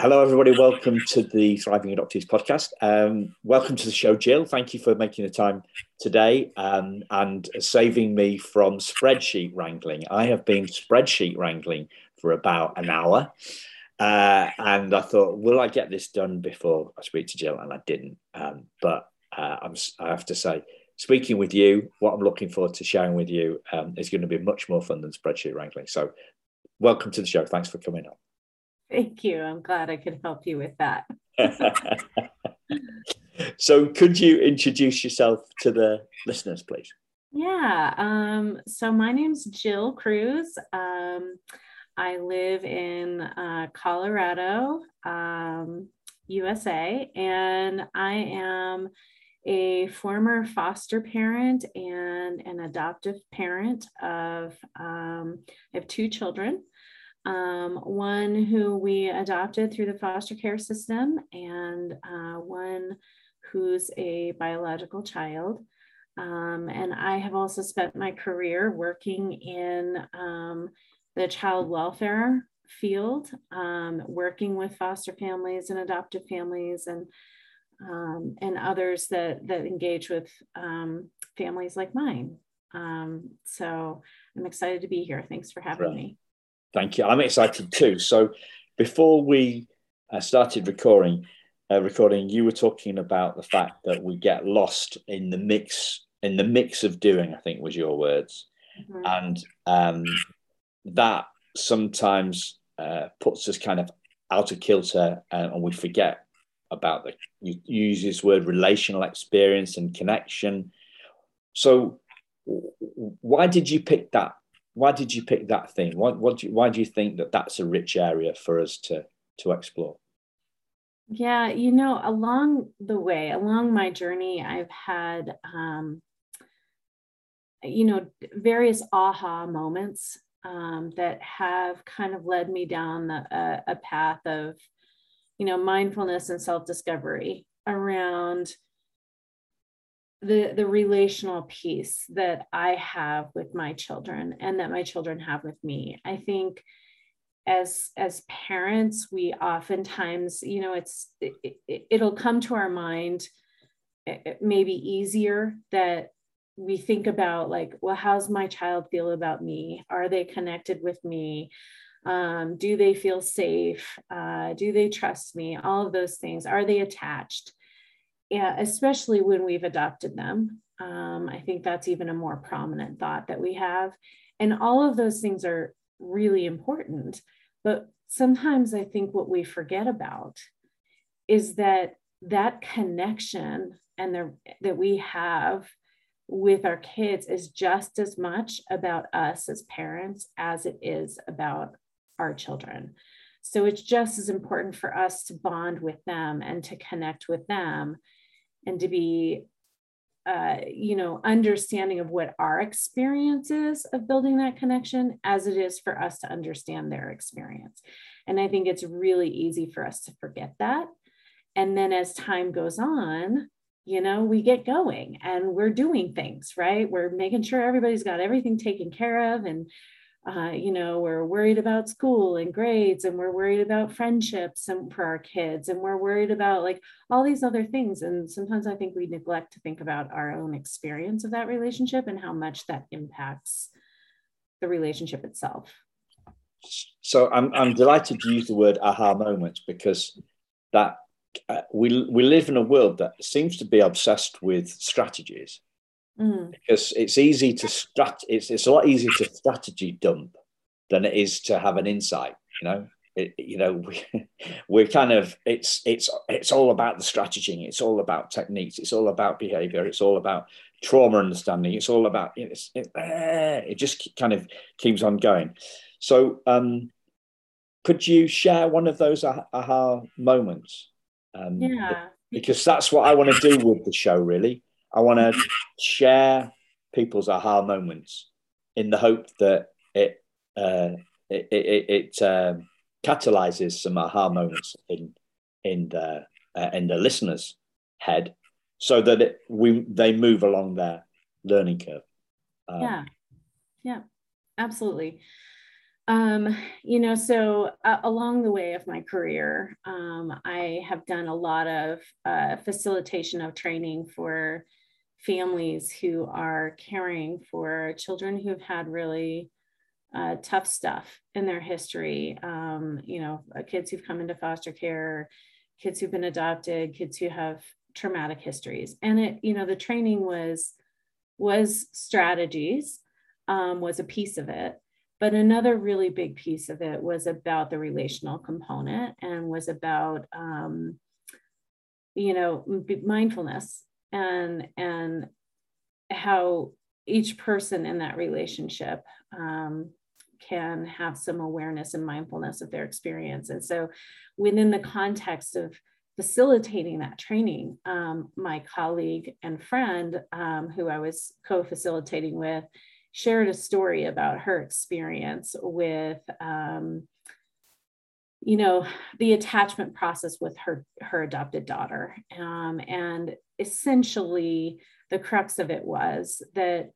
Hello, everybody. Welcome to the Thriving Adoptees podcast. Um, welcome to the show, Jill. Thank you for making the time today um, and saving me from spreadsheet wrangling. I have been spreadsheet wrangling for about an hour. Uh, and I thought, will I get this done before I speak to Jill? And I didn't. Um, but uh, I have to say, speaking with you, what I'm looking forward to sharing with you um, is going to be much more fun than spreadsheet wrangling. So, welcome to the show. Thanks for coming on. Thank you. I'm glad I could help you with that. so, could you introduce yourself to the listeners, please? Yeah. Um, so, my name's Jill Cruz. Um, I live in uh, Colorado, um, USA, and I am a former foster parent and an adoptive parent of, um, I have two children um, one who we adopted through the foster care system, and uh, one who's a biological child. Um, and I have also spent my career working in um, the child welfare field, um, working with foster families and adoptive families and um, and others that that engage with um, families like mine. so I'm excited to be here. Thanks for having right. me. Thank you. I'm excited too. So before we uh, started recording, uh, recording, you were talking about the fact that we get lost in the mix in the mix of doing. I think was your words, mm-hmm. and um, that sometimes uh, puts us kind of out of kilter, uh, and we forget about the you use this word relational experience and connection. So, why did you pick that why did you pick that theme? Why, what do you, why do you think that that's a rich area for us to to explore? Yeah, you know, along the way, along my journey, I've had, um, you know, various aha moments um, that have kind of led me down the, a path of, you know, mindfulness and self discovery around the the relational piece that i have with my children and that my children have with me. I think as as parents we oftentimes you know it's it, will come to our mind maybe easier that we think about like well how's my child feel about me? Are they connected with me? Um, do they feel safe? Uh, do they trust me? All of those things. Are they attached yeah, especially when we've adopted them. Um, I think that's even a more prominent thought that we have. And all of those things are really important. But sometimes I think what we forget about is that that connection and the, that we have with our kids is just as much about us as parents as it is about our children. So it's just as important for us to bond with them and to connect with them and to be uh, you know understanding of what our experience is of building that connection as it is for us to understand their experience. And i think it's really easy for us to forget that. And then as time goes on you know we get going and we're doing things right? We're making sure everybody's got everything taken care of and uh, you know, we're worried about school and grades, and we're worried about friendships and for our kids, and we're worried about like all these other things. And sometimes I think we neglect to think about our own experience of that relationship and how much that impacts the relationship itself. So I'm I'm delighted to use the word aha moments because that uh, we we live in a world that seems to be obsessed with strategies mm. because it's easy to strat. It's it's a lot easier to strategy dump than it is to have an insight. You know, it, you know, we, we're kind of it's it's it's all about the strategy. It's all about techniques. It's all about behavior. It's all about trauma understanding. It's all about it's, it, eh, it just kind of keeps on going. So, um, could you share one of those aha moments? Um, yeah, because that's what I want to do with the show. Really, I want to share people's aha moments in the hope that it uh, it, it, it um, catalyzes some aha moments in in the uh, in the listener's head, so that it, we they move along their learning curve. Um, yeah, yeah, absolutely. Um, you know, so uh, along the way of my career, um, I have done a lot of uh, facilitation of training for families who are caring for children who've had really uh, tough stuff in their history. Um, you know, uh, kids who've come into foster care, kids who've been adopted, kids who have traumatic histories. And it, you know, the training was was strategies, um, was a piece of it. But another really big piece of it was about the relational component and was about, um, you know, mindfulness and and how each person in that relationship um, can have some awareness and mindfulness of their experience. And so, within the context of facilitating that training, um, my colleague and friend, um, who I was co facilitating with, shared a story about her experience with. Um, you know the attachment process with her her adopted daughter um, and essentially the crux of it was that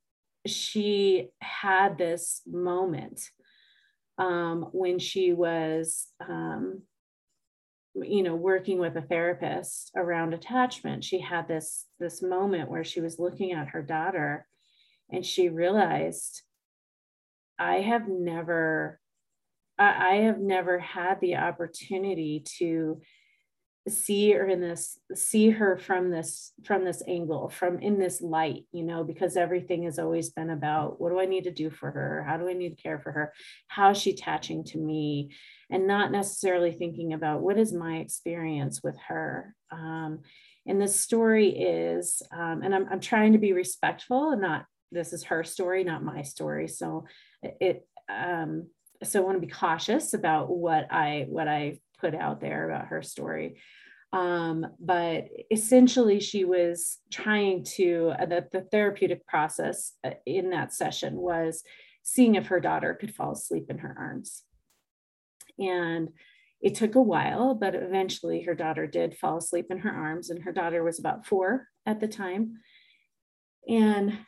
she had this moment um, when she was um, you know working with a therapist around attachment. She had this this moment where she was looking at her daughter and she realized i have never I, I have never had the opportunity to see her in this see her from this from this angle from in this light you know because everything has always been about what do i need to do for her? How do i need to care for her? How is she attaching to me? And not necessarily thinking about what is my experience with her. Um, and this story is um, and I'm, I'm trying to be respectful and not this is her story not my story. So it um, so i want to be cautious about what i what i put out there about her story. Um, but essentially, she was trying to, uh, the, the therapeutic process uh, in that session was seeing if her daughter could fall asleep in her arms. And it took a while, but eventually her daughter did fall asleep in her arms, and her daughter was about four at the time. And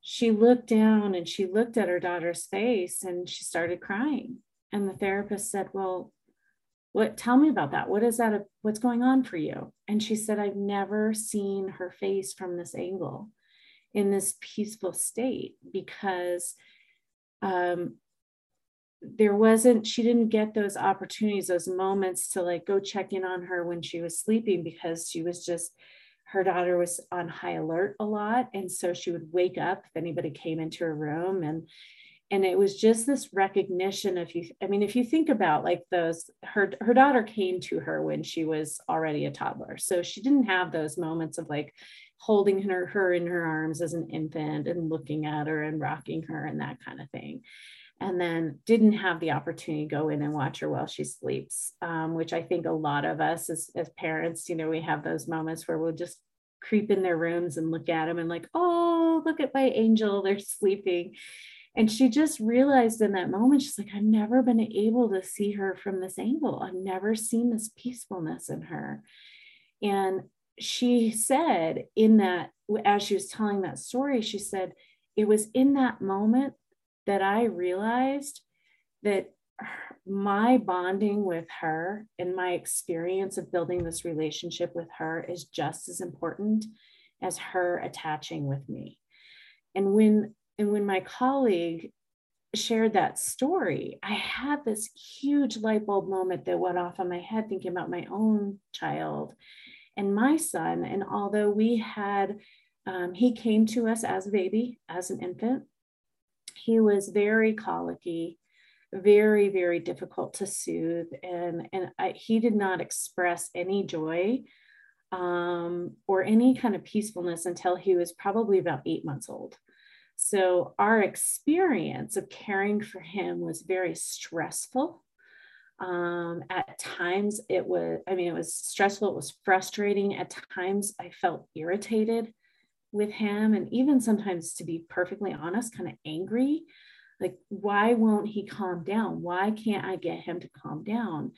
she looked down and she looked at her daughter's face and she started crying. And the therapist said, Well, what tell me about that. What is that what's going on for you? And she said i've never seen her face from this angle in this peaceful state because um, there wasn't she didn't get those opportunities those moments to like go check in on her when she was sleeping because she was just her daughter was on high alert a lot. And so she would wake up if anybody came into her room and and it was just this recognition of you i mean if you think about like those her her daughter came to her when she was already a toddler. So she didn't have those moments of like holding her her in her arms as an infant and looking at her and rocking her and that kind of thing. And then didn't have the opportunity to go in and watch her while she sleeps um, which i think a lot of us as, as parents you know we have those moments where we'll just creep in their rooms and look at them and like oh look at my angel they're sleeping and she just realized in that moment, she's like, I've never been able to see her from this angle. I've never seen this peacefulness in her. And she said, in that, as she was telling that story, she said, it was in that moment that I realized that my bonding with her and my experience of building this relationship with her is just as important as her attaching with me. And when and when my colleague shared that story, I had this huge light bulb moment that went off in my head thinking about my own child and my son. And although we had, um, he came to us as a baby, as an infant, he was very colicky, very, very difficult to soothe. And, and I, he did not express any joy um, or any kind of peacefulness until he was probably about eight months old. So our experience of caring for him was very stressful. Um, at times it was, I mean, it was stressful, it was frustrating. At times I felt irritated with him, and even sometimes, to be perfectly honest, kind of angry. Like, why won't he calm down? Why can't I get him to calm down?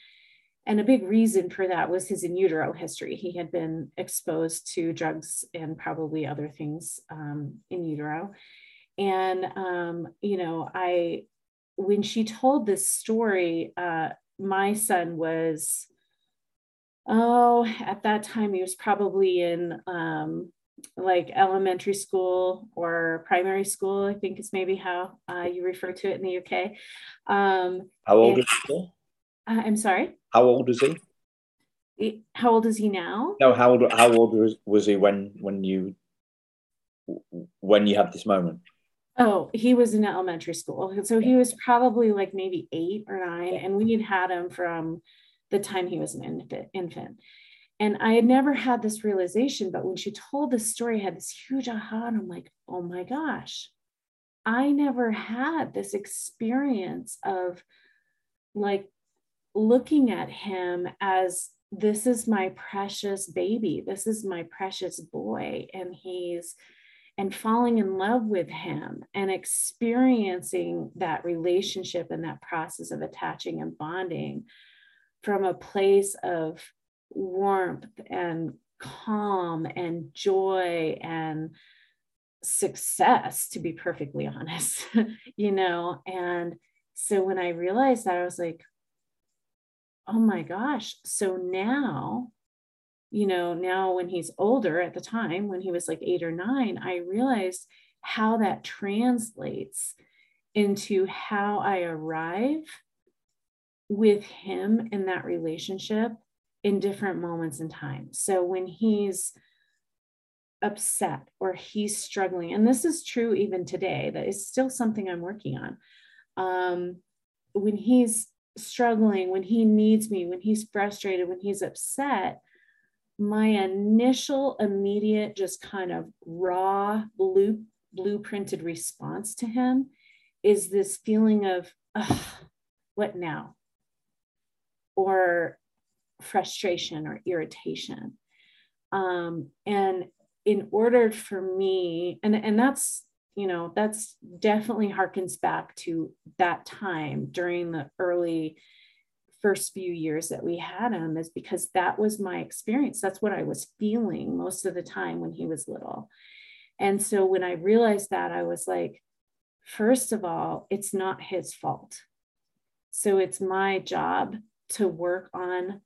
And a big reason for that was his in utero history. He had been exposed to drugs and probably other things um, in utero and um, you know i when she told this story, uh, my son was, oh, at that time he was probably in um, like elementary school or primary school, I think is maybe how uh, you refer to it in the UK. Um, how old is he? Uh, I'm sorry? How old is he? How old is he now? No, how old, how old was, was he when, when you when you had this moment? Oh, he was in elementary school. So he was probably like maybe eight or nine, and we had had him from the time he was an infant. And I had never had this realization, but when she told this story, I had this huge aha, and I'm like, oh my gosh, I never had this experience of like looking at him as this is my precious baby, this is my precious boy, and he's and falling in love with him and experiencing that relationship and that process of attaching and bonding from a place of warmth and calm and joy and success to be perfectly honest you know? And so when i realized that i was like oh my gosh. So now you know, now when he's older at the time, when he was like eight or nine, I realized how that translates into how I arrive with him in that relationship in different moments in time. So when he's upset or he's struggling, and this is true even today, that is still something I'm working on. Um, when he's struggling, when he needs me, when he's frustrated, when he's upset, my initial immediate just kind of raw blue blueprinted response to him is this feeling of what now? Or frustration or irritation. Um, and in order for me and and that's you know that's definitely harkens back to that time during the early first few years that we had him is because that was my experience. That's what I was feeling most of the time when he was little. And so when I realized that, I was like, first of all, it's not his fault. So it's my job to work on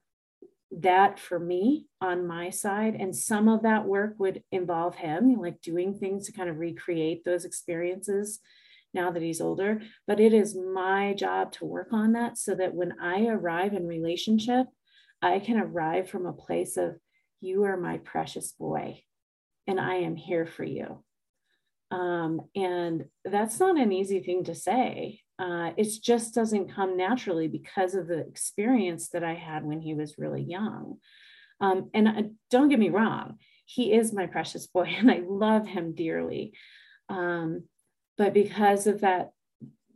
that for me on my side. And some of that work would involve him, like doing things to kind of recreate those experiences now that he's older, but it is my job to work on that so that when I arrive in relationship, I can arrive from a place of, you are my precious boy, and I am here for you. Um, and that's not an easy thing to say. Uh, it just doesn't come naturally because of the experience that I had when he was really young. Um, and uh, don't get me wrong, he is my precious boy, and I love him dearly. Um, but because of that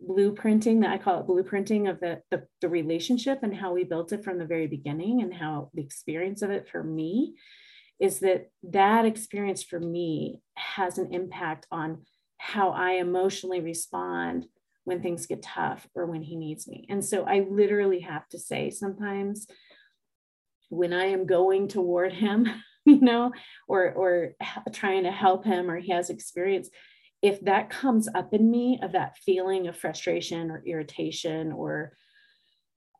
blueprinting that I call it blueprinting of the, the, the relationship and how we built it from the very beginning and how the experience of it for me is that that experience for me has an impact on how I emotionally respond when things get tough or when he needs me. And so I literally have to say sometimes when I am going toward him, you know, or or trying to help him or he has experience, if that comes up in me of that feeling of frustration or irritation or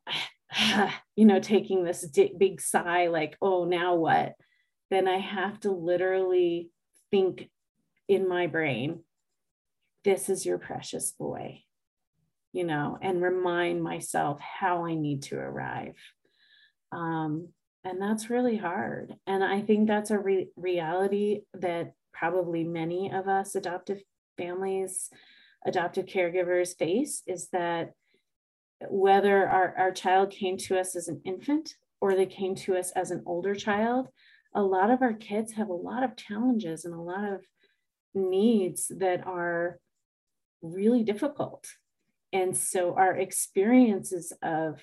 you know taking this big sigh like oh now what? then i have to literally think in my brain this is your precious boy you know and remind myself how i need to arrive. Um, and that's really hard. And i think that's a re- reality that probably many of us adoptive families, adoptive caregivers face is that whether our, our child came to us as an infant or they came to us as an older child, a lot of our kids have a lot of challenges and a lot of needs that are really difficult. And so our experiences of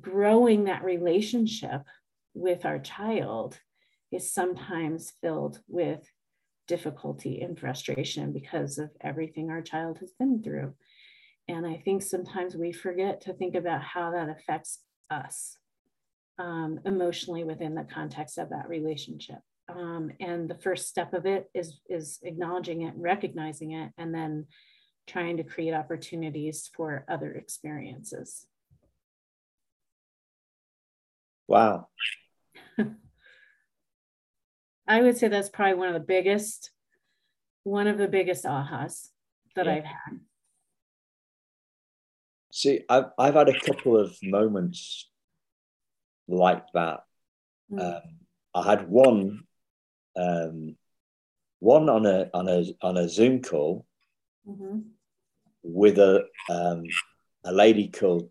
growing that relationship with our child is sometimes filled with difficulty and frustration because of everything our child has been through. And I think sometimes we forget to think about how that affects us um, emotionally within the context of that relationship. Um, and the first step of it is is acknowledging it, recognizing it, and then trying to create opportunities for other experiences. Wow. I would say that's probably one of the biggest, one of the biggest ahas that yeah. I've had. See, I've, I've had a couple of moments like that. Mm. Um, I had one, um, one on a on a on a Zoom call mm-hmm. with a um, a lady called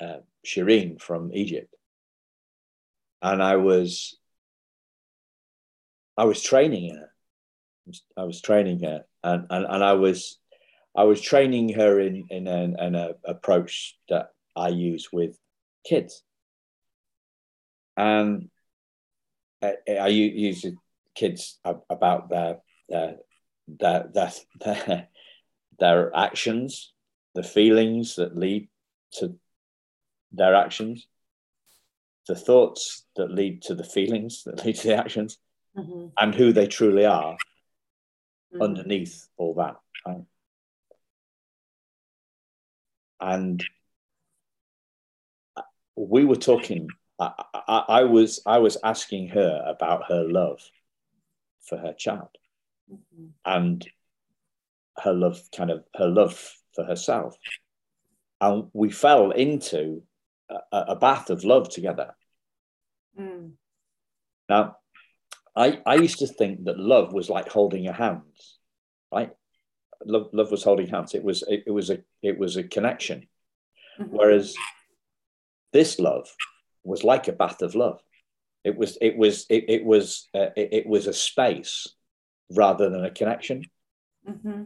uh, Shireen from Egypt, and I was I was training her. I was training her, and and, and I was I was training her in in an, an a approach that I use with kids, and uh, I, I use kids about their their their their, their, their actions, the feelings that lead to their actions, the thoughts that lead to the feelings that lead to the actions, mm-hmm. and who they truly are mm-hmm. underneath all that. Right? And we were talking. I, I, I, was I was asking her about her love for her child, mm-hmm. and her love, kind of her love for herself, and we fell into a, a bath of love together. Mm. Now, I, I used to think that love was like holding your hands, right? Love, love was holding hands. It was it, it was a it was a connection. Mm-hmm. Whereas this love was like a bath of love. It was it was it, it was uh, it, it, was a space rather than a connection. Mm-hmm.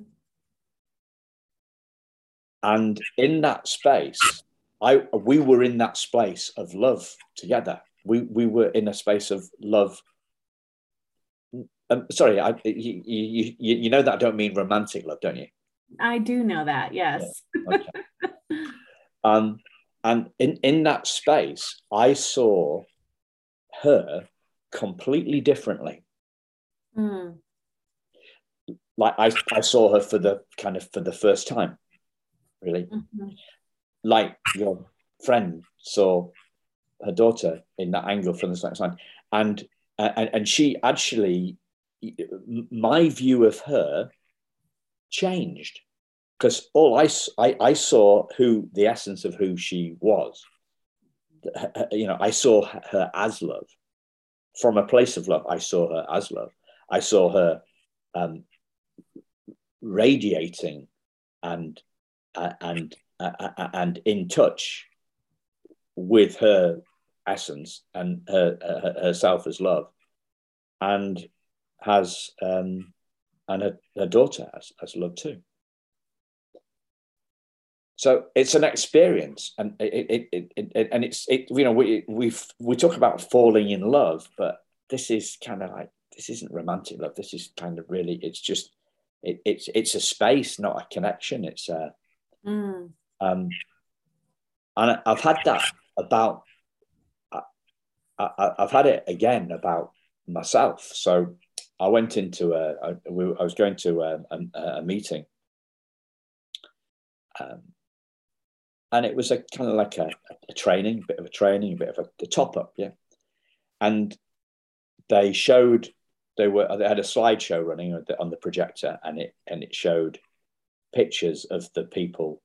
And in that space, I we were in that space of love together. We we were in a space of love um, sorry, I, you, you, you know that I don't mean romantic love, don't you? I do know that, yes. Yeah. Okay. um, and in, in that space, I saw her completely differently. Mm. Like I, I saw her for the kind of for the first time, really. Mm-hmm. Like your friend saw her daughter in that angle from the side. And, and, and she actually my view of her changed because all I, I, I saw who the essence of who she was. You know, I saw her as love from a place of love. I saw her as love. I saw her um, radiating and uh, and uh, and in touch with her essence and her, her herself as love, and has um, and her, her daughter has, has love too. So it's an experience, and it, it, it, it and it's it. You know, we we we talk about falling in love, but this is kind of like this isn't romantic love. This is kind of really. It's just it, it's it's a space, not a connection. It's a mm. um, and I've had that about. I, I, I've had it again about myself. So I went into a, I was going to a, a, a meeting, um, and it was a kind of like a, a training, bit of a training, a bit of a, a top up, yeah. And they showed they were they had a slideshow running on the, on the projector, and it and it showed pictures of the people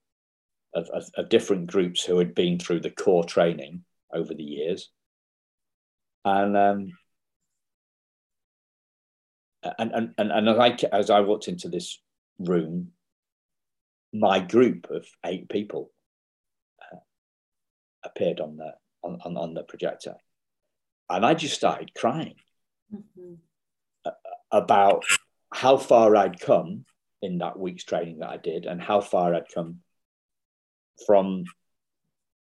of, of, of different groups who had been through the core training over the years, and um, and and and, and as I as I walked into this room, my group of eight people uh, appeared on the on, on, on, the projector, and I just started crying mm-hmm. about how far I'd come in that week's training that I did, and how far I'd come from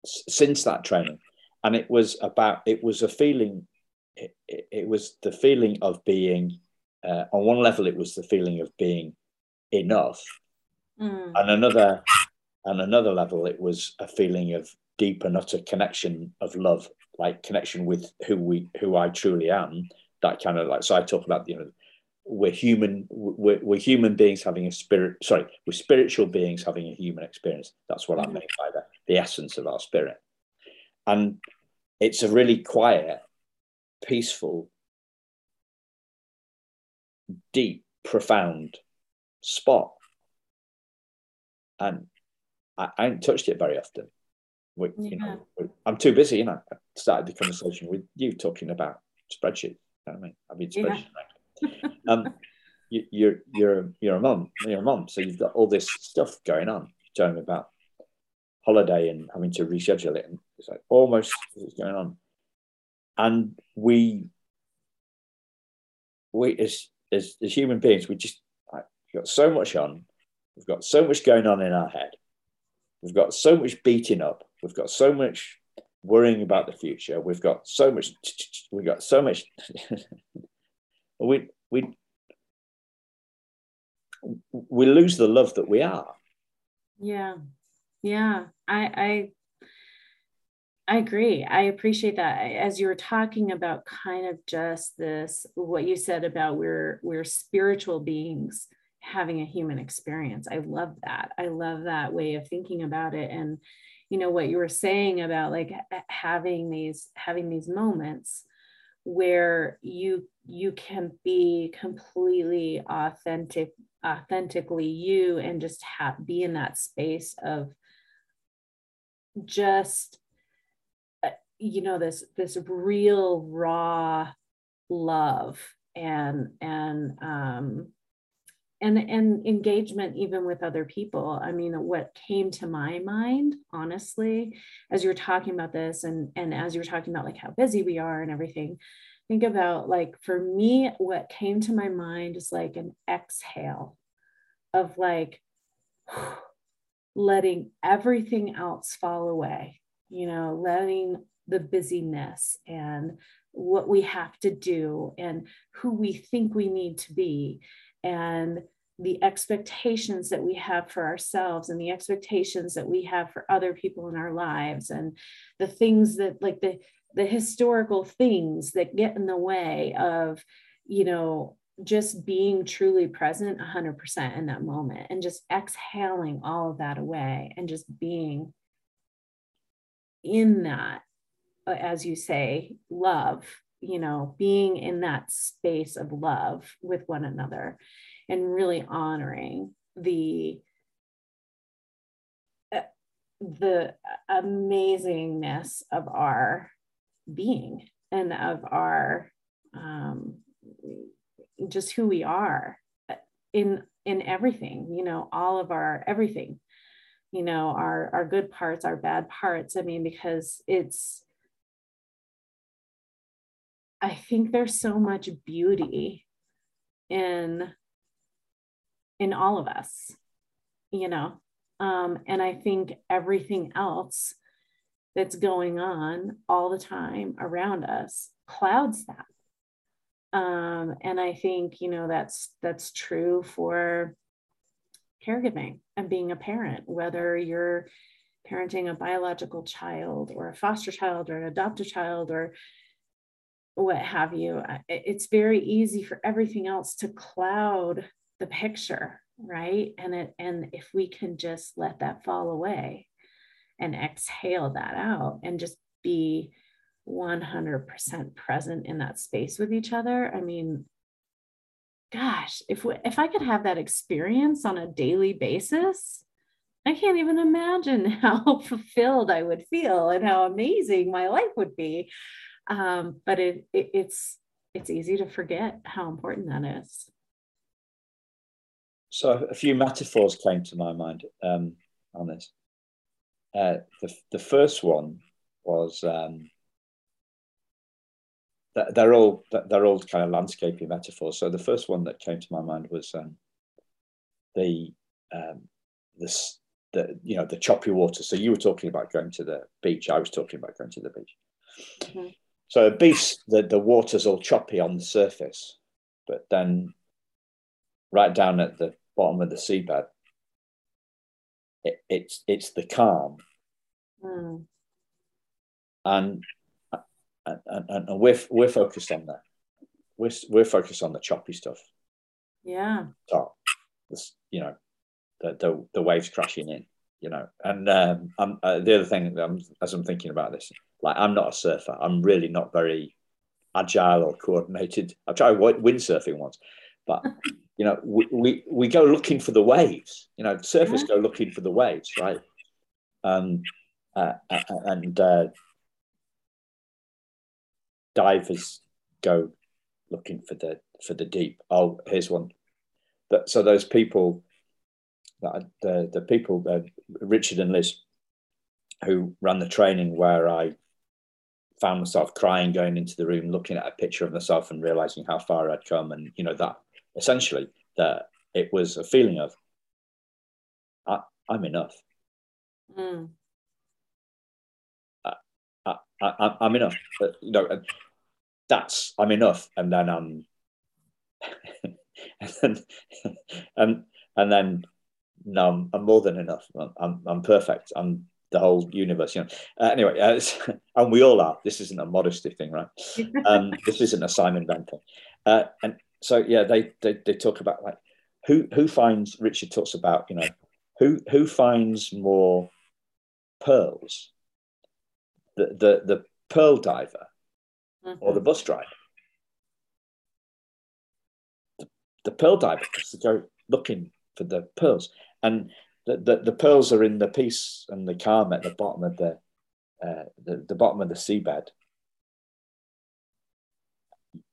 since that training, and it was about it was a feeling. It, it, it was the feeling of being uh, on one level, it was the feeling of being enough, mm. and another, and another level, it was a feeling of deep and utter connection of love, like connection with who we, who I truly am. That kind of like. So I talk about you know we're human we're, we're, human beings having a spirit sorry we're spiritual beings having a human experience that's what mm-hmm. i mean by that, the essence of our spirit and it's a really quiet peaceful deep profound spot and I, I ain't touched it very often we, yeah. you know i'm too busy you know i started the conversation with you talking about spreadsheet you know I mean i've been spreadsheet yeah um, you, you're you're you're a mom, you're a mom, so you've got all this stuff going on. Telling me about holiday and having to reschedule it, and it's like almost what's going on. And we, we as as, as human beings, we just like, we've got so much on. We've got so much going on in our head. We've got so much beating up. We've got so much worrying about the future. We've got so much. We've got so much we we we lose the love that we are. Yeah, yeah, I I I agree. I appreciate that. As you were talking about kind of just this, what you said about we're we're spiritual beings having a human experience. I love that. I love that way of thinking about it. And you know what you were saying about like having these having these moments where you you can be completely authentic authentically you and just have be in that space of just you know this this real raw love and and um and and engagement even with other people. I mean what came to my mind honestly as you were talking about this and and as you were talking about like how busy we are and everything think about like for me what came to my mind is like an exhale of like letting everything else fall away you know letting the busyness and what we have to do and who we think we need to be and the expectations that we have for ourselves and the expectations that we have for other people in our lives and the things that like the the historical things that get in the way of you know just being truly present 100% in that moment and just exhaling all of that away and just being in that as you say love you know being in that space of love with one another and really honoring the uh, the amazingness of our being and of our um, just who we are in in everything you know all of our everything you know our our good parts our bad parts. I mean because it's i think there's so much beauty in in all of us you know? Um and i think everything else that's going on all the time around us clouds that. Um, and i think you know that's that's true for caregiving and being a parent whether you're parenting a biological child or a foster child or an adopted child or what have you it's very easy for everything else to cloud the picture right? And it and if we can just let that fall away and exhale that out and just be 100% present in that space with each other i mean gosh if we, if i could have that experience on a daily basis i can't even imagine how fulfilled i would feel and how amazing my life would be um, but it, it it's it's easy to forget how important that is so a few metaphors came to my mind um, on this uh, the, the first one was um, they're all they're all kind of landscaping metaphors. So the first one that came to my mind was um, the um, this the you know the choppy water. So you were talking about going to the beach. I was talking about going to the beach. Mm-hmm. So a beach, the the water's all choppy on the surface, but then right down at the bottom of the seabed, it, it's it's the calm Mm. And, and, and, we're, we're focused on that. We're, we're focused on the choppy stuff. Yeah. Top. you know, the, the, the waves crashing in, you know. And um, I'm, uh, the other thing, I'm, as I'm thinking about this, like I'm not a surfer. I'm really not very agile or coordinated. I've tried windsurfing once, but you know, we, we, we go looking for the waves. You know, surfers yeah. go looking for the waves, right? Um, uh, uh, and uh, divers go looking for the for the deep. Oh, here's one. That so those people, the the people, uh, Richard and Liz, who ran the training where I found myself crying going into the room, looking at a picture of myself and realizing how far I'd come, and you know that essentially that it was a feeling of I, am enough. Mm. I, I, I'm enough. But, you know, that's I'm enough, and then I'm, and then, and and then no, I'm, I'm more than enough. I'm I'm perfect. I'm the whole universe. You know. Uh, anyway, uh, and we all are. This isn't a modesty thing, right? Um, this isn't a Simon Venn thing. Uh, and so yeah, they, they they talk about like who who finds Richard talks about you know who who finds more pearls, the the the pearl diver mm-hmm. or the bus driver. The, the pearl diver has to go looking for the pearls, and the, the, the pearls are in the peace and the calm at the bottom of the uh, the, the bottom of the seabed.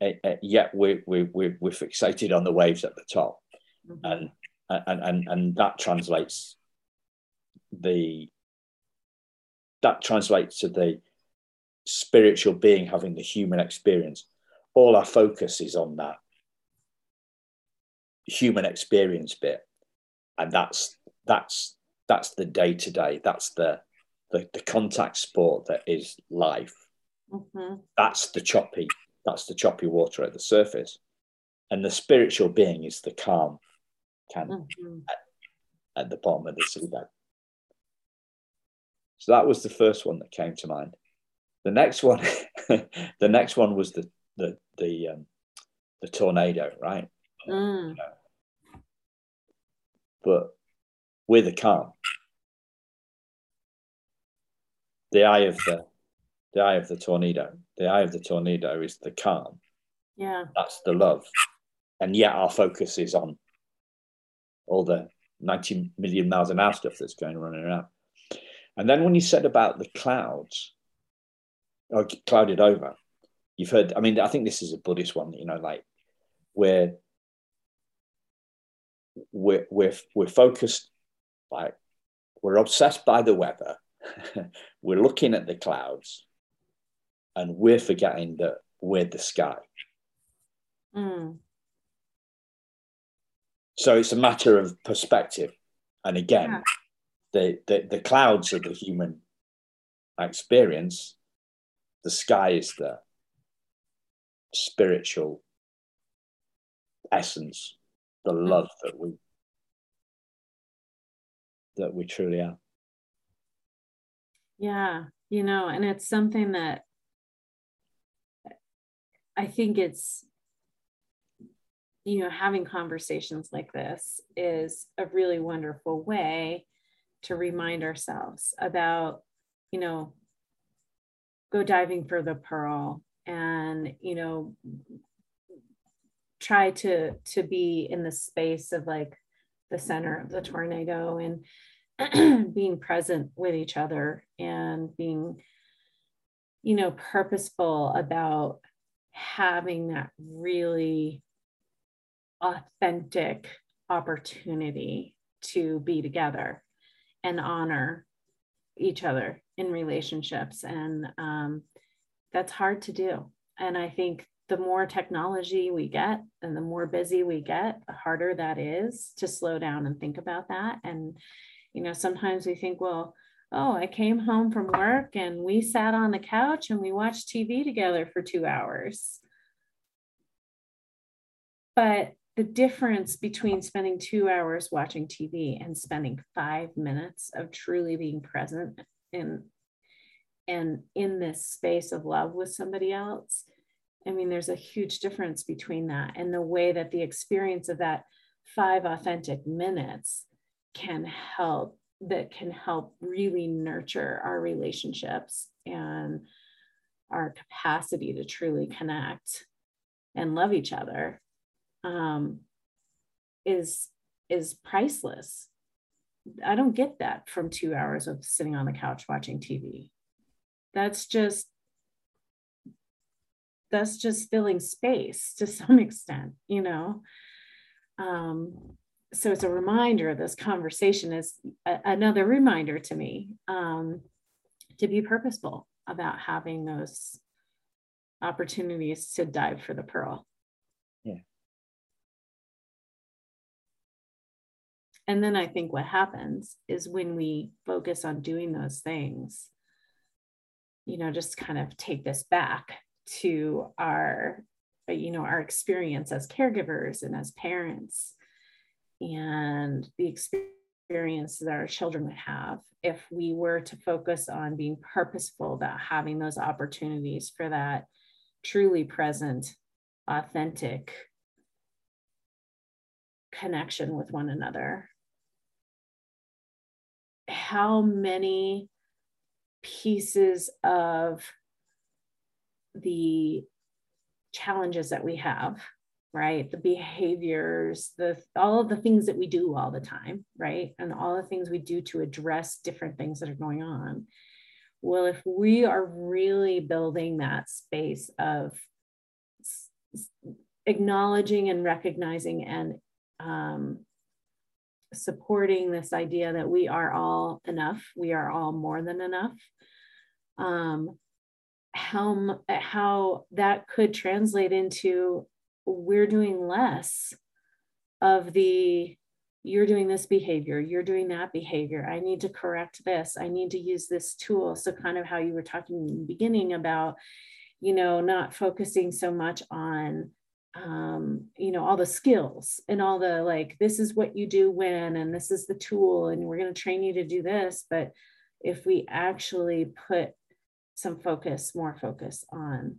Uh, uh, yet we, we, we, we're fixated on the waves at the top. Mm-hmm. And, and, and, and that translates the that translates to the spiritual being having the human experience. All our focus is on that human experience bit. And that's that's that's the day to day. That's the, the the contact sport that is life. Mm-hmm. That's the choppy. That's the choppy water at the surface, and the spiritual being is the calm, can mm-hmm. at, at the bottom of the seabed. So that was the first one that came to mind. The next one, the next one was the the the um, the tornado, right? Mm. But with a calm, the eye of the the eye of the tornado. The eye of the tornado is the calm. Yeah, that's the love, and yet our focus is on all the 90 million miles an hour stuff that's going running around. And then when you said about the clouds, oh, or clouded over, you've heard, I mean, I think this is a Buddhist one, you know, like where we're, we're, we're focused, like we're obsessed by the weather. we're looking at the clouds and we're forgetting that we're the sky. Mm. So it's a matter of perspective. And again, yeah. the, the, the clouds are the human experience, the sky is the spiritual essence, the mm. love that we that we truly are. Yeah, you know, and it's something that I think it's you know, having conversations like this is a really wonderful way to remind ourselves about, you know, go diving for the pearl and, you know, try to to be in the space of like the center of the tornado and being present with each other and being you know purposeful about having that really authentic opportunity to be together and honor each other in relationships. And um, that's hard to do. And I think the more technology we get and the more busy we get, the harder that is to slow down and think about that. And, you know, sometimes we think, well, oh, I came home from work and we sat on the couch and we watched TV together for two hours. But the difference between spending two hours watching TV and spending five minutes of truly being present in and in this space of love with somebody else I mean, there's a huge difference between that and the way that the experience of that five authentic minutes can help that can help really nurture our relationships and our capacity to truly connect and love each other um, is is priceless. I don't get that from two hours of sitting on the couch watching tv that's just that's just filling space to some extent you know? Um, so it's a reminder this conversation is a, another reminder to me um, to be purposeful about having those opportunities to dive for the pearl. Yeah. And then i think what happens is when we focus on doing those things you know just kind of take this back to our uh, you know our experience as caregivers and as parents and the experience that our children would have if we were to focus on being purposeful about having those opportunities for that truly present authentic connection with one another. How many pieces of the challenges that we have right? The behaviors the all of the things that we do all the time right? And all the things we do to address different things that are going on. Well if we are really building that space of acknowledging and recognizing and um, supporting this idea that we are all enough we are all more than enough um, how how that could translate into we're doing less of the you're doing this behavior you're doing that behavior i need to correct this i need to use this tool. So kind of how you were talking in the beginning about you know not focusing so much on um, you know all the skills and all the like this is what you do when and this is the tool and we're going to train you to do this. But if we actually put some focus, more focus on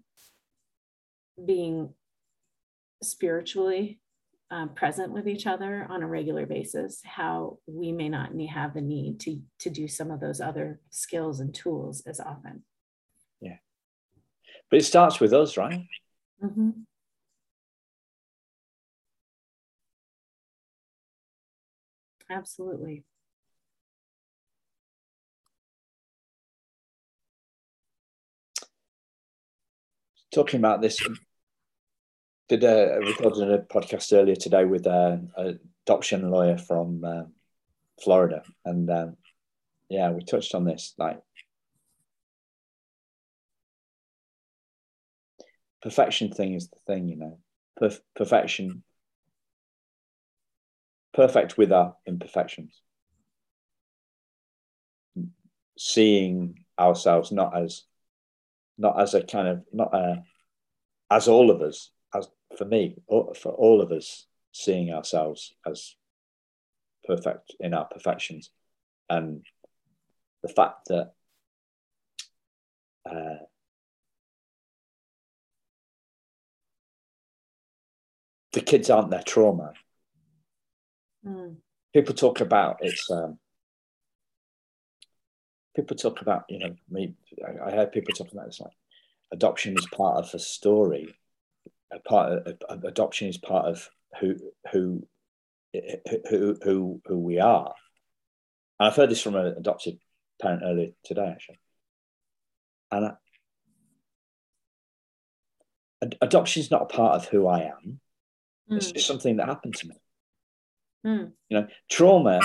being spiritually um, present with each other on a regular basis, how we may not need, have the need to, to do some of those other skills and tools as often. Yeah. But it starts with us, right? Mm-hmm. Absolutely. Talking about this, did a recorded a podcast earlier today with a, a adoption lawyer from uh, Florida, and um, yeah, we touched on this. Like perfection thing is the thing, you know. Perf- perfection, perfect with our imperfections. Seeing ourselves not as not as a kind of not a as all of us as for me for all of us seeing ourselves as perfect in our perfections and the fact that uh, the kids aren't their trauma mm. people talk about it's um, people talk about, you know, me, I, I heard people talking about this like adoption is part of a story. A part of adoption is part of who who who who who we are. And I've heard this from an adopted parent earlier today, actually. And I, adoption is not a part of who I am. Mm. It's just something that happened to me. Mm. You know, trauma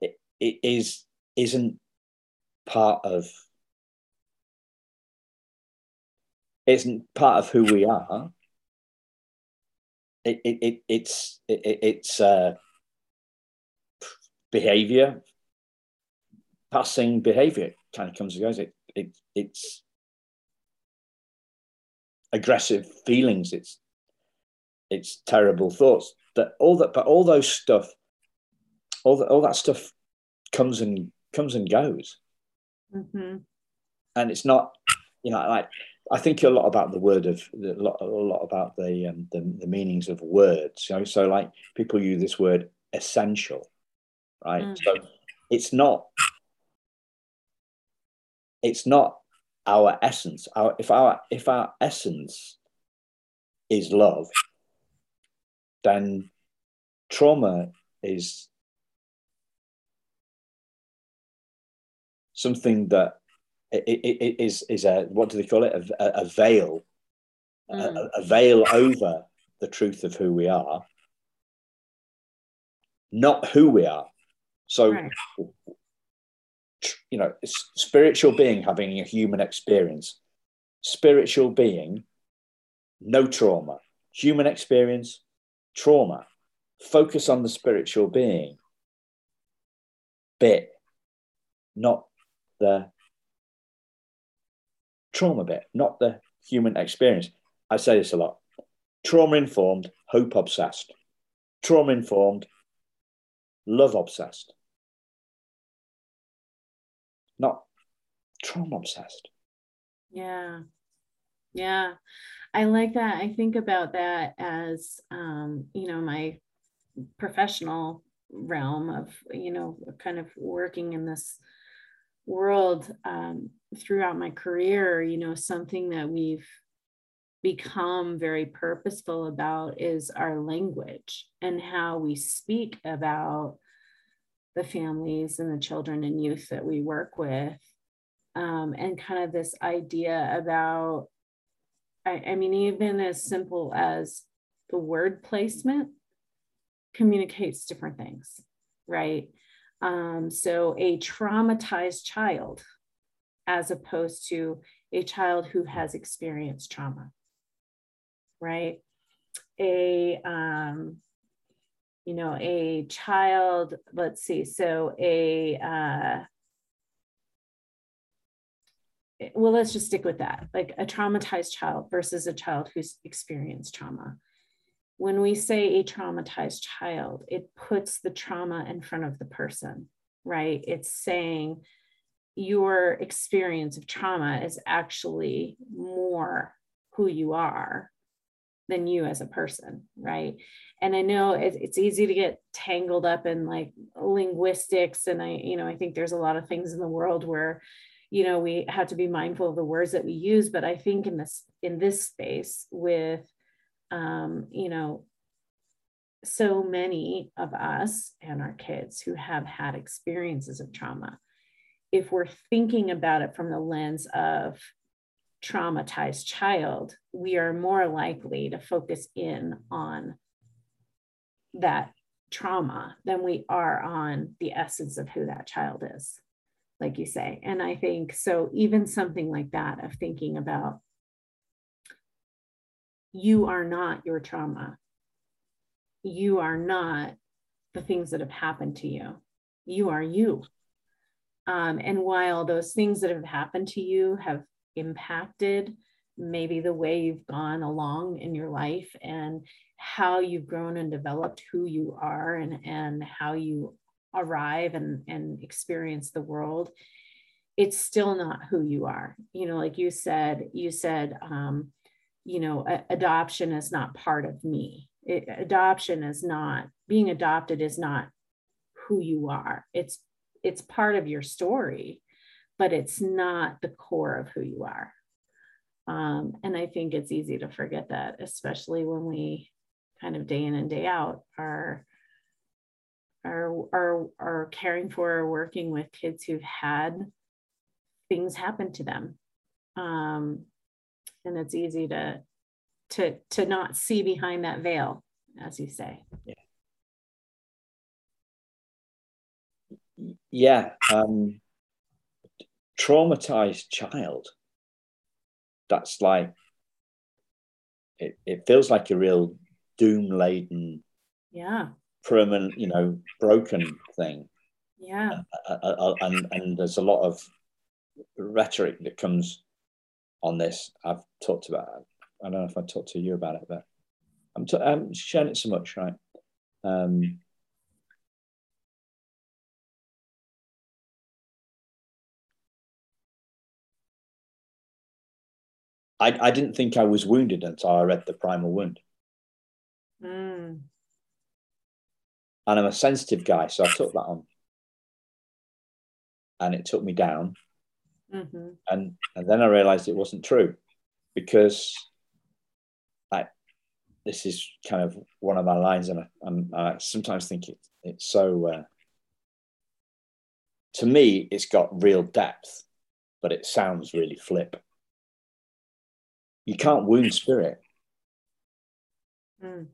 it, it is isn't part of isn't part of who we are. It, it, it it's it, it's uh, behavior, passing behavior kind of comes and goes. It, it it's aggressive feelings. It's it's terrible thoughts. That all that, but all those stuff, all that all that stuff comes and comes and goes. Mm-hmm. And it's not, you know, like I think a lot about the word of a lot, a lot about the, um, the, the meanings of words. You know, so like people use this word essential, right? Mm. So it's not it's not our essence. Our if our if our essence is love, then trauma is something that it, it, it is is a what do they call it? A, a veil mm. a, a, veil over the truth of who we are not who we are. So right. you know spiritual being having a human experience spiritual being no trauma. Human experience trauma. Focus on the spiritual being. Bit. Not the trauma bit, not the human experience. I say this a lot trauma informed, hope obsessed, trauma informed, love obsessed, not trauma obsessed. Yeah. Yeah. I like that. I think about that as, um, you know, my professional realm of, you know, kind of working in this world um, throughout my career, you know, something that we've become very purposeful about is our language and how we speak about the families and the children and youth that we work with. Um, and kind of this idea about, I, I mean, even as simple as the word placement communicates different things, right? Um, so, a traumatized child, as opposed to a child who has experienced trauma, right? A, um, you know, a child, let's see, so a, uh, well, let's just stick with that like a traumatized child versus a child who's experienced trauma when we say a traumatized child, it puts the trauma in front of the person, right? It's saying your experience of trauma is actually more who you are than you as a person, right? And I know it's easy to get tangled up in like linguistics. And I, you know, I think there's a lot of things in the world where, you know, we have to be mindful of the words that we use. But I think in this in this space with um, you know, so many of us and our kids who have had experiences of trauma, if we're thinking about it from the lens of traumatized child, we are more likely to focus in on that trauma than we are on the essence of who that child is, like you say. And I think so, even something like that of thinking about you are not your trauma. You are not the things that have happened to you. You are you. Um, and while those things that have happened to you have impacted maybe the way you've gone along in your life and how you've grown and developed who you are and, and how you arrive and, and experience the world, it's still not who you are. You know, like you said, you said, um, you know a, adoption is not part of me. It, adoption is not being adopted is not who you are. It's it's part of your story but it's not the core of who you are. Um, and i think it's easy to forget that especially when we kind of day in and day out are are are, are caring for or working with kids who've had things happen to them. Um, and it's easy to to to not see behind that veil as you say. Yeah yeah um traumatized child. That's like it, it feels like a real doom laden yeah. permanent you know broken thing. Yeah. Uh, uh, uh, and and there's a lot of rhetoric that comes on this. I've talked about. I don't know if I talked to you about it, but I'm, t- I'm sharing it so much, right? Um, I, I didn't think I was wounded until I read The Primal Wound. Mm. And I'm a sensitive guy, so I took that on. And it took me down. Mm-hmm. And and then I realized it wasn't true because I this is kind of one of my lines, and I, I sometimes think it, it's so. Uh, to me, it's got real depth, but it sounds really flip. You can't wound spirit. Mm.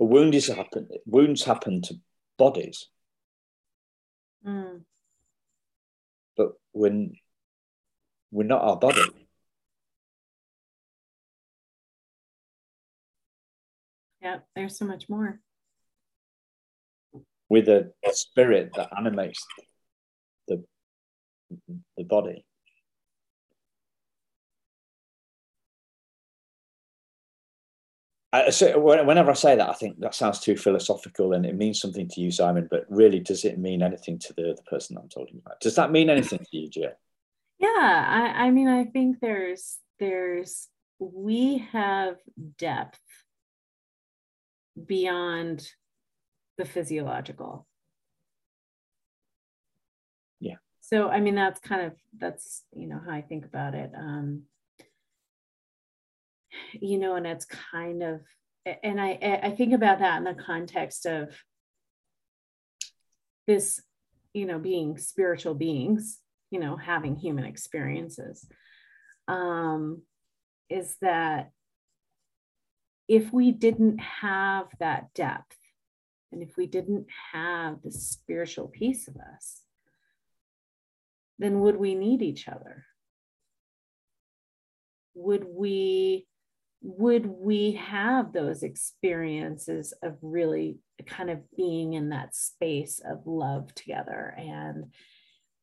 A wound is happen. Wounds happen to bodies, Mm. but when we're not our body. Yeah, there's so much more. with a, spirit that animates the the body. I, so whenever I say that, I think that sounds too philosophical and it means something to you, Simon. But really, does it mean anything to the, the person I'm talking about? Does that mean anything to you, Jill? Yeah, I, I mean, I think there's there's we have depth beyond the physiological. Yeah. So I mean, that's kind of that's you know how I think about it. Um, you know, and it's kind of, and I I think about that in the context of this, you know, being spiritual beings, you know, having human experiences. Um, is that if we didn't have that depth, and if we didn't have the spiritual piece of us, then would we need each other? Would we would we have those experiences of really kind of being in that space of love together and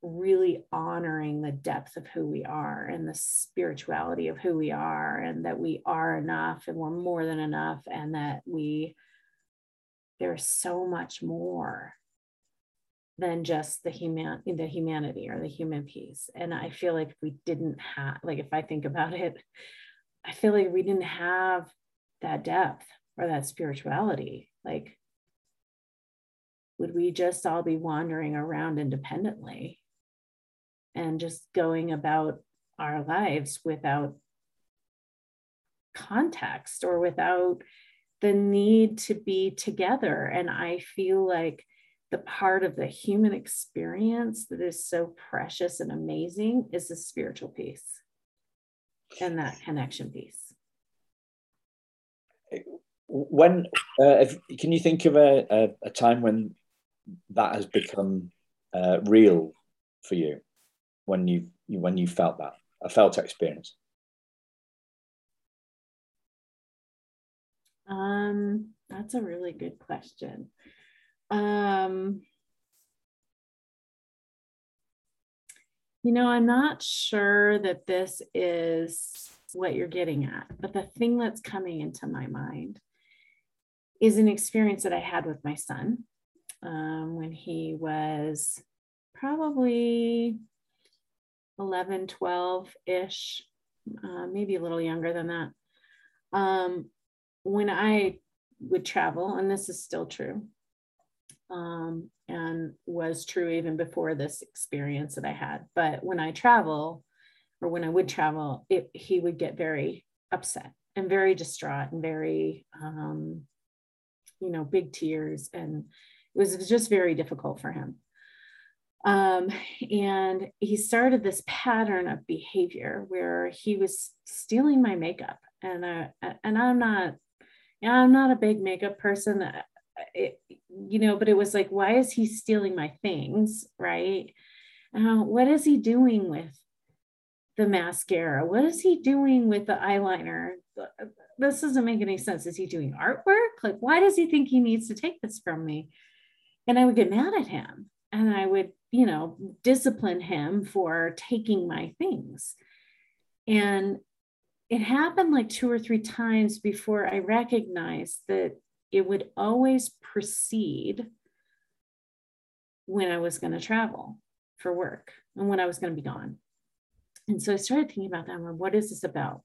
really honoring the depth of who we are and the spirituality of who we are and that we are enough and we're more than enough and that we there's so much more than just the human the humanity or the human piece. And i feel like we didn't have like if i think about it i feel like we didn't have that depth or that spirituality like would we just all be wandering around independently and just going about our lives without context or without the need to be together. And I feel like the part of the human experience that is so precious and amazing is the spiritual piece and that connection piece. When uh, if, can you think of a, a, a, time when that has become uh, real for you? When you when you felt that a felt experience? Um, that's a really good question. Um, you know, I'm not sure that this is what you're getting at, but the thing that's coming into my mind is an experience that I had with my son um, when he was probably 11, 12 ish, uh, maybe a little younger than that. Um, when I would travel, and this is still true, um, and was true even before this experience that I had, but when I travel, or when I would travel, it, he would get very upset and very distraught and very, um, you know, big tears. And it was, just very difficult for him. Um, and he started this pattern of behavior where he was stealing my makeup. And I, and I'm not yeah, I'm not a big makeup person. It, you know, but it was like, why is he stealing my things? Right. Uh, what is he doing with the mascara? What is he doing with the eyeliner? This doesn't make any sense. Is he doing artwork? Like, why does he think he needs to take this from me? And I would get mad at him and I would, you know, discipline him for taking my things. And it happened like two or three times before I recognized that it would always precede when I was going to travel. for work and when I was going to be gone. And so I started thinking about that. What is this about?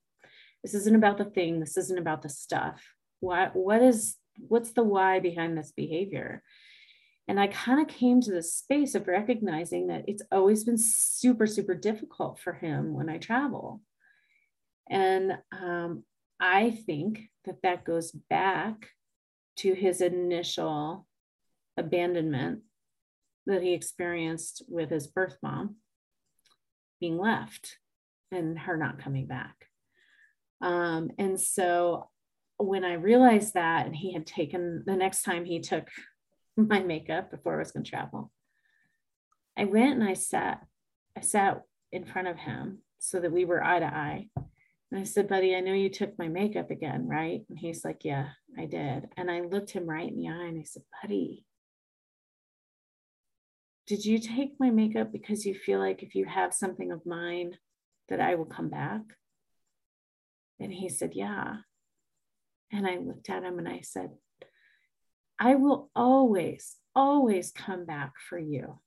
This isn't about the thing. This isn't about the stuff. What, what is, what's the why behind this behavior? And I kind of came to this space of recognizing that it's always been super, super difficult for him when I travel. And um, I think that that goes back to his initial abandonment that he experienced with his birth mom being left and her not coming back. Um, and so when I realized that, and he had taken the next time he took my makeup before I was going to travel, I went and I sat, I sat in front of him so that we were eye to eye. And I said, buddy, I know you took my makeup again, right? And he's like, yeah, I did. And I looked him right in the eye and I said, buddy, did you take my makeup because you feel like if you have something of mine that I will come back? And he said, yeah. And I looked at him and I said, I will always, always come back for you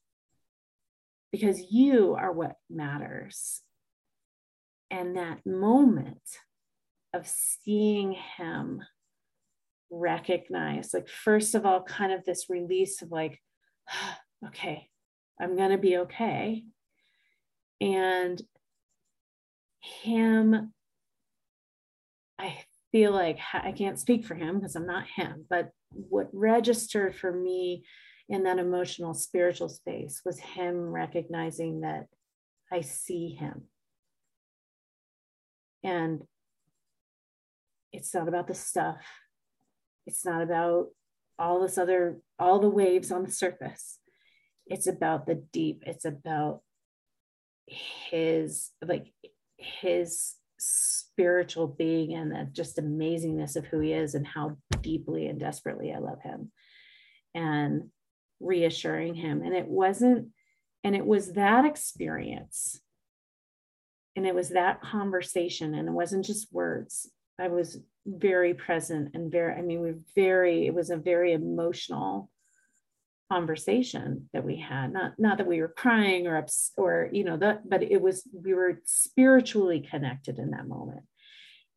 because you are what matters. And that moment of seeing him recognize, like, first of all, kind of this release of like, okay, I'm going to be okay. And him, I feel like I can't speak for him because I'm not him, but what registered for me in that emotional spiritual space was him recognizing that I see him. And it's not about the stuff. It's not about all this other, all the waves on the surface. It's about the deep. It's about his like his spiritual being and the just amazingness of who he is and how deeply and desperately I love him and reassuring him. And it wasn't and it was that experience and it was that conversation and it wasn't just words. I was very present and very I mean we very it was a very emotional conversation that we had. Not not that we were crying or ups or you know that but it was we were spiritually connected in that moment.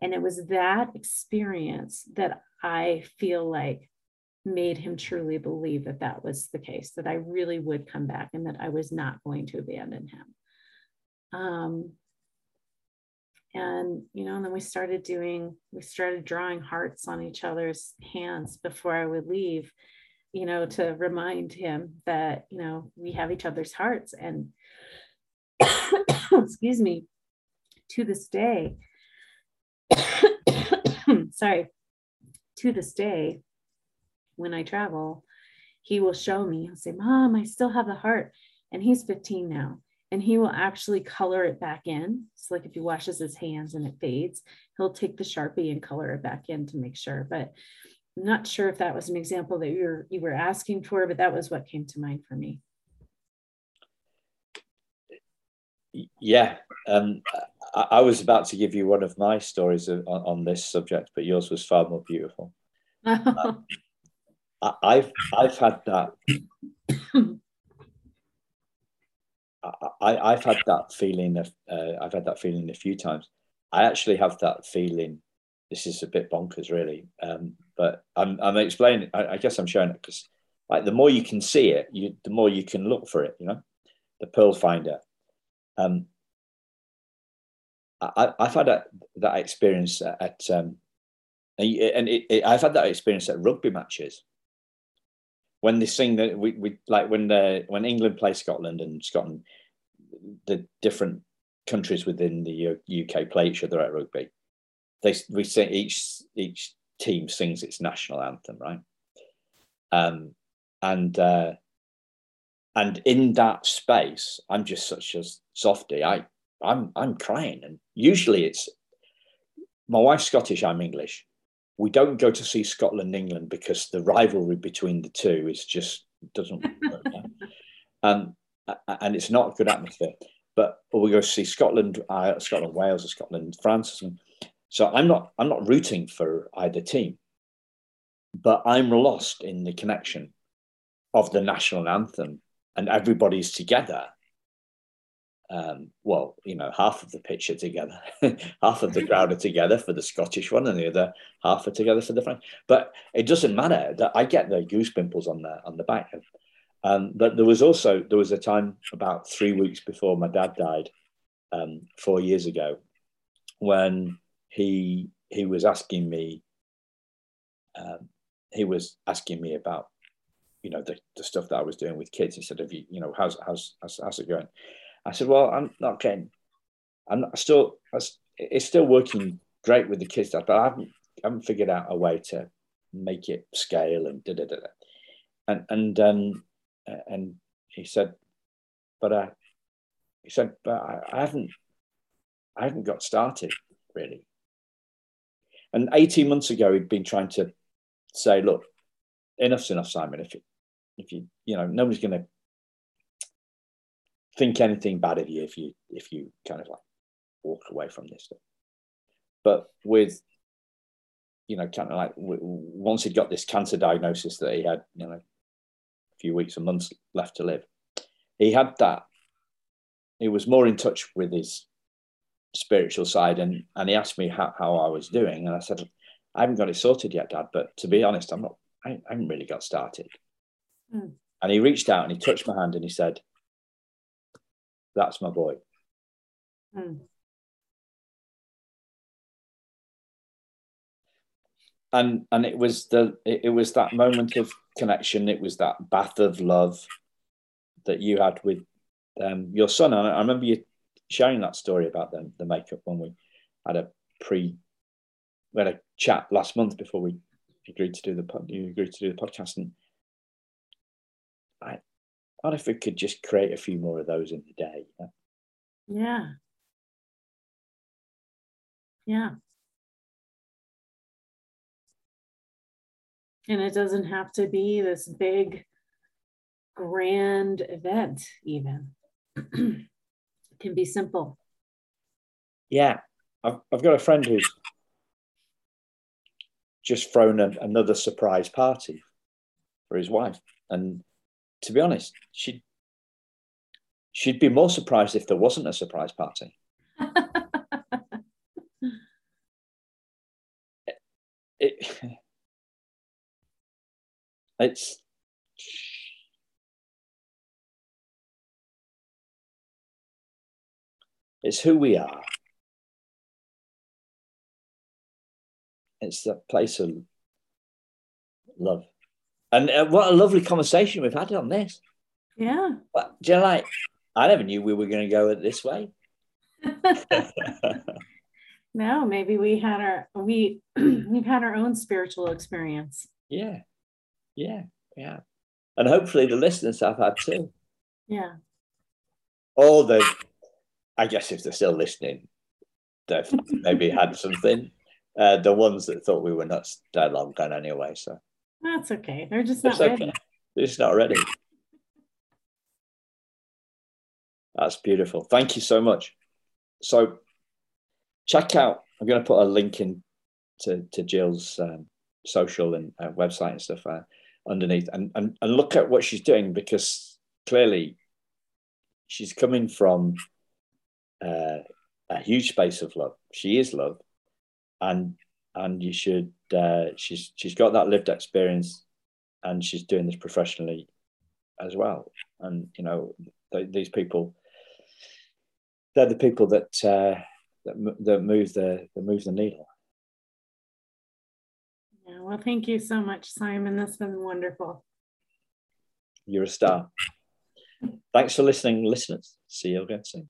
And it was that experience that i feel like made him truly believe that that was the case that i really would come back and that i was not going to abandon him. Um and you know and then we started doing we started drawing hearts on each other's hands before i would leave you know, to remind him that, you know, we have each other's hearts. And excuse me, to this day, sorry, to this day, when I travel, he will show me, he'll say, Mom, I still have the heart. And he's 15 now. And he will actually color it back in. So, like if he washes his hands and it fades, he'll take the Sharpie and color it back in to make sure. But I'm not sure if that was an example that you were you were asking for, but that was what came to mind for me. Yeah, um, I, I, was about to give you one of my stories on, on this subject, but yours was far more beautiful. um, I, have I've had that. I, have had that feeling of uh, I've had that feeling a few times. I actually have that feeling. This is a bit bonkers, really. Um, but I'm, I'm explaining. I, I guess I'm showing it because, like, the more you can see it, you the more you can look for it. You know, the pearl finder. Um, I, have had that that experience at, um, and it, it, I've had that experience at rugby matches. When they sing that we, we like when the when England play Scotland and Scotland, the different countries within the UK play each other at rugby. They we sing each each team sings its national anthem, right? Um, and uh, and in that space, I'm just such a softy. I I'm I'm crying, and usually it's my wife's Scottish. I'm English. We don't go to see Scotland England because the rivalry between the two is just doesn't work. um, and it's not a good atmosphere. But, but we go to see Scotland, uh, Scotland, Wales, or Scotland, France. And so I'm not I'm not rooting for either team, but I'm lost in the connection of the national anthem and everybody's together um, well, you know, half of the pitch are together, half of the crowd are together for the Scottish one, and the other half are together for the French. But it doesn't matter that I get the goose pimples on the on the back. Um, but there was also there was a time about three weeks before my dad died, um, four years ago, when he he was asking me, um, he was asking me about, you know, the, the stuff that I was doing with kids. He said, "Have you, you know, how's how's how's, how's it going?" I said, well, I'm not getting, I'm not, still, it's still working great with the kids, but I haven't, I haven't figured out a way to make it scale and da da da. And and um, and he said, but uh, he said, but I, I haven't, I haven't got started really. And 18 months ago, he'd been trying to say, look, enough's enough, Simon. If you, if you, you know, nobody's going to think anything bad of you if you if you kind of like walk away from this stuff. But with you know, kind of like once he'd got this cancer diagnosis that he had, you know, a few weeks and months left to live, he had that. He was more in touch with his spiritual side, and and he asked me how, how I was doing, and I said, I haven't got it sorted yet, Dad. But to be honest, I'm not. I, I haven't really got started. Mm. And he reached out and he touched my hand and he said, that's my boy. Hmm. And and it was the it, it was that moment of connection. It was that bath of love that you had with um, your son. And I remember you sharing that story about the, the makeup when we had a pre we had a chat last month before we agreed to do the you agreed to do the podcast and I what if we could just create a few more of those in the day? Yeah. Yeah. And it doesn't have to be this big, grand event, even. it can be simple. Yeah. I've, I've got a friend who's just thrown a, another surprise party for his wife. And to be honest, she'd she'd be more surprised if there wasn't a surprise party. it, it, it's it's who we are. It's the place of love. And uh, what a lovely conversation we've had on this. Yeah. But, do you know, like, I never knew we were going to go this way. no, maybe we had our we we've had our own spiritual experience. Yeah, yeah, yeah, and hopefully the listeners have had too. Yeah. Or the, I guess if they're still listening, they've maybe had something. Uh, the ones that thought we were nuts, they're long gone anyway. So that's okay. They're just not ready. Okay. They're just not ready. That's beautiful. Thank you so much. So check out, I'm going to put a link in to, to Jill's um, social and uh, website and stuff uh, underneath and, and, and look at what she's doing because clearly she's coming from uh, a huge space of love. She is love. And and you should uh, she's she's got that lived experience and she's doing this professionally as well and you know th- these people they're the people that uh, that, that move the that move the needle. Yeah, well, thank you so much, Simon. That's been wonderful. You're a star. Thanks for listening, listeners. See you again soon.